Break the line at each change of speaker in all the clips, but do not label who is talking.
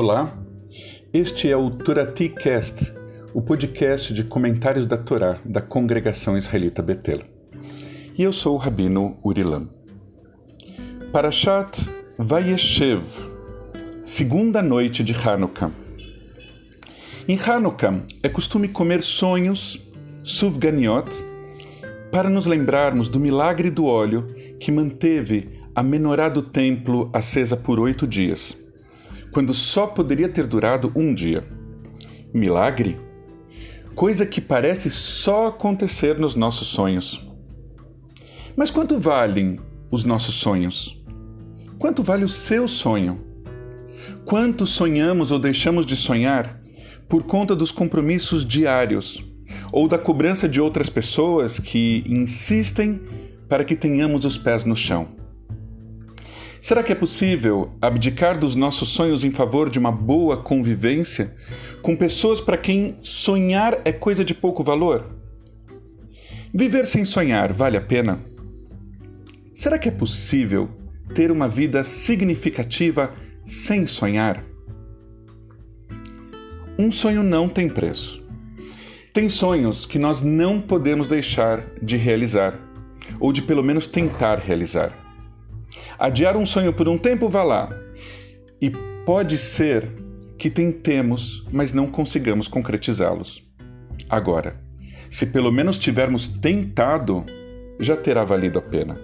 Olá, este é o Torati Cast, o podcast de comentários da Torá da Congregação Israelita Betel. E eu sou o Rabino Urilam. Parashat Vayeshev, segunda noite de Hanukkah. Em Hanukkah é costume comer sonhos, suvganiot, para nos lembrarmos do milagre do óleo que manteve a menorá do templo acesa por oito dias quando só poderia ter durado um dia. Milagre? Coisa que parece só acontecer nos nossos sonhos. Mas quanto valem os nossos sonhos? Quanto vale o seu sonho? Quanto sonhamos ou deixamos de sonhar por conta dos compromissos diários ou da cobrança de outras pessoas que insistem para que tenhamos os pés no chão? Será que é possível abdicar dos nossos sonhos em favor de uma boa convivência com pessoas para quem sonhar é coisa de pouco valor? Viver sem sonhar vale a pena? Será que é possível ter uma vida significativa sem sonhar? Um sonho não tem preço. Tem sonhos que nós não podemos deixar de realizar, ou de pelo menos tentar realizar. Adiar um sonho por um tempo, vá lá. E pode ser que tentemos, mas não consigamos concretizá-los. Agora, se pelo menos tivermos tentado, já terá valido a pena.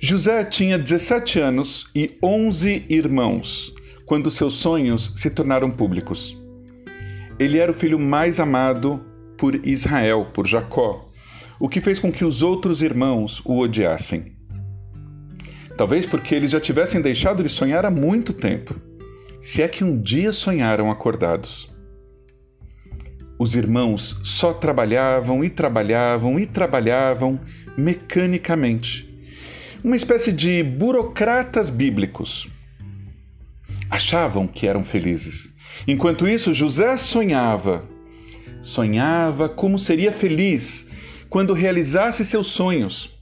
José tinha 17 anos e 11 irmãos quando seus sonhos se tornaram públicos. Ele era o filho mais amado por Israel, por Jacó, o que fez com que os outros irmãos o odiassem. Talvez porque eles já tivessem deixado de sonhar há muito tempo, se é que um dia sonharam acordados. Os irmãos só trabalhavam e trabalhavam e trabalhavam mecanicamente. Uma espécie de burocratas bíblicos. Achavam que eram felizes. Enquanto isso, José sonhava. Sonhava como seria feliz quando realizasse seus sonhos.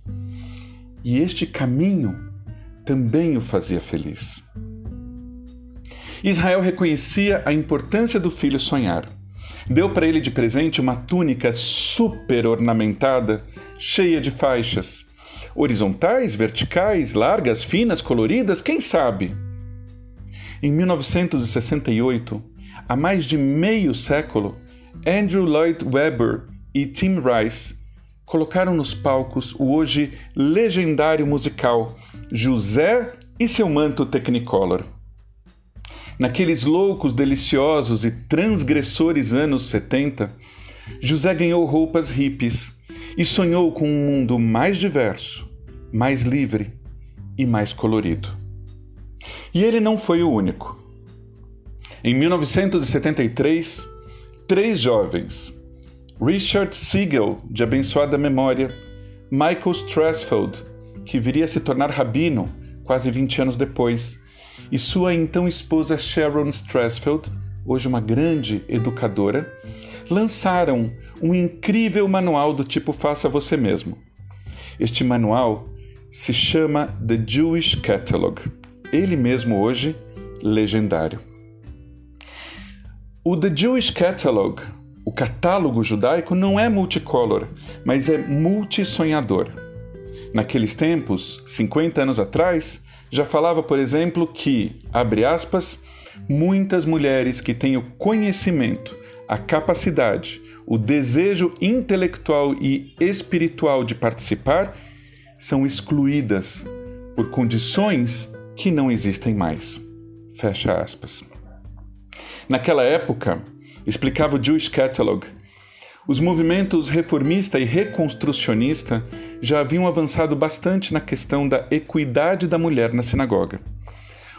E este caminho também o fazia feliz. Israel reconhecia a importância do filho sonhar. Deu para ele de presente uma túnica super ornamentada, cheia de faixas. Horizontais, verticais, largas, finas, coloridas, quem sabe? Em 1968, há mais de meio século, Andrew Lloyd Webber e Tim Rice colocaram nos palcos o hoje legendário musical José e seu manto Technicolor. Naqueles loucos, deliciosos e transgressores anos 70, José ganhou roupas hippies e sonhou com um mundo mais diverso, mais livre e mais colorido. E ele não foi o único. Em 1973, três jovens, Richard Siegel, de abençoada memória, Michael Strasfeld, que viria a se tornar rabino quase 20 anos depois, e sua então esposa Sharon Strasfeld, hoje uma grande educadora, lançaram um incrível manual do tipo Faça Você Mesmo. Este manual se chama The Jewish Catalog, ele mesmo hoje legendário. O The Jewish Catalog o catálogo judaico não é multicolor, mas é multissonhador. Naqueles tempos, 50 anos atrás, já falava, por exemplo, que, abre aspas, muitas mulheres que têm o conhecimento, a capacidade, o desejo intelectual e espiritual de participar são excluídas por condições que não existem mais. Fecha aspas. Naquela época, explicava o Jewish Catalog, os movimentos reformista e reconstrucionista já haviam avançado bastante na questão da equidade da mulher na sinagoga.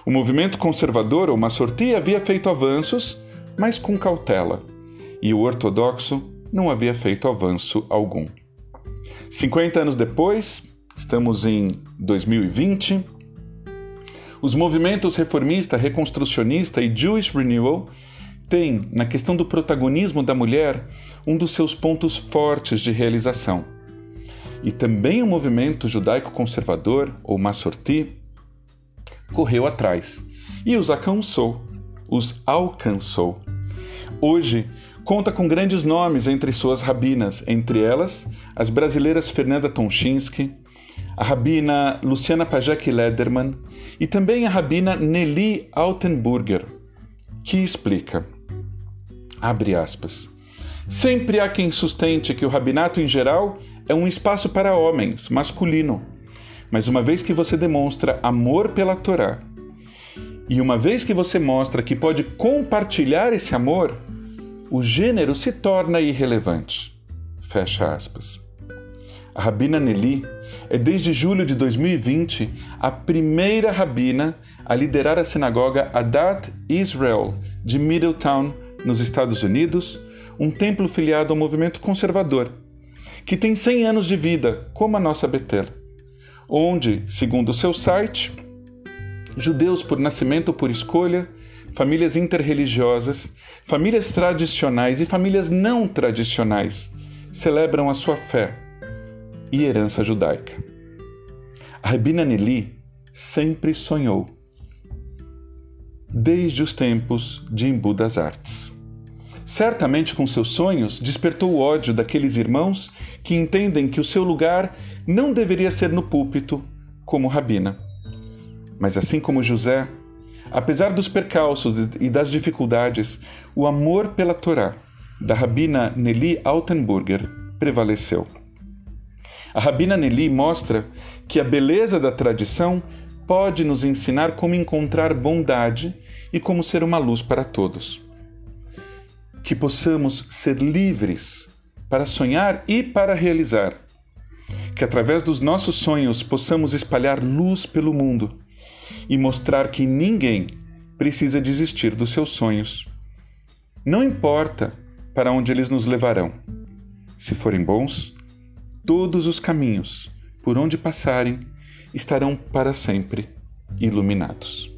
O movimento conservador ou massorti havia feito avanços, mas com cautela, e o ortodoxo não havia feito avanço algum. 50 anos depois, estamos em 2020, os movimentos reformista, reconstrucionista e Jewish Renewal tem, na questão do protagonismo da mulher, um dos seus pontos fortes de realização. E também o movimento judaico-conservador, ou Massorti, correu atrás e os alcançou, os alcançou. Hoje, conta com grandes nomes entre suas rabinas, entre elas as brasileiras Fernanda Tonchinsky, a rabina Luciana Pajek Lederman e também a rabina Nelly Altenburger, que explica, abre aspas, sempre há quem sustente que o rabinato em geral é um espaço para homens, masculino, mas uma vez que você demonstra amor pela Torá, e uma vez que você mostra que pode compartilhar esse amor, o gênero se torna irrelevante. Fecha aspas. A Rabina Nelly é desde julho de 2020 a primeira rabina a liderar a sinagoga Adat Israel de Middletown, nos Estados Unidos, um templo filiado ao movimento conservador, que tem 100 anos de vida, como a nossa Betel, onde, segundo seu site, judeus por nascimento ou por escolha, famílias interreligiosas, famílias tradicionais e famílias não tradicionais celebram a sua fé e herança judaica. A Rabina Nelly sempre sonhou, desde os tempos de Embu das Artes. Certamente com seus sonhos despertou o ódio daqueles irmãos que entendem que o seu lugar não deveria ser no púlpito como rabina. Mas assim como José, apesar dos percalços e das dificuldades, o amor pela Torá da rabina Nelly Altenburger prevaleceu. A Rabina Nelly mostra que a beleza da tradição pode nos ensinar como encontrar bondade e como ser uma luz para todos. Que possamos ser livres para sonhar e para realizar. Que através dos nossos sonhos possamos espalhar luz pelo mundo e mostrar que ninguém precisa desistir dos seus sonhos. Não importa para onde eles nos levarão. Se forem bons, todos os caminhos por onde passarem estarão para sempre iluminados.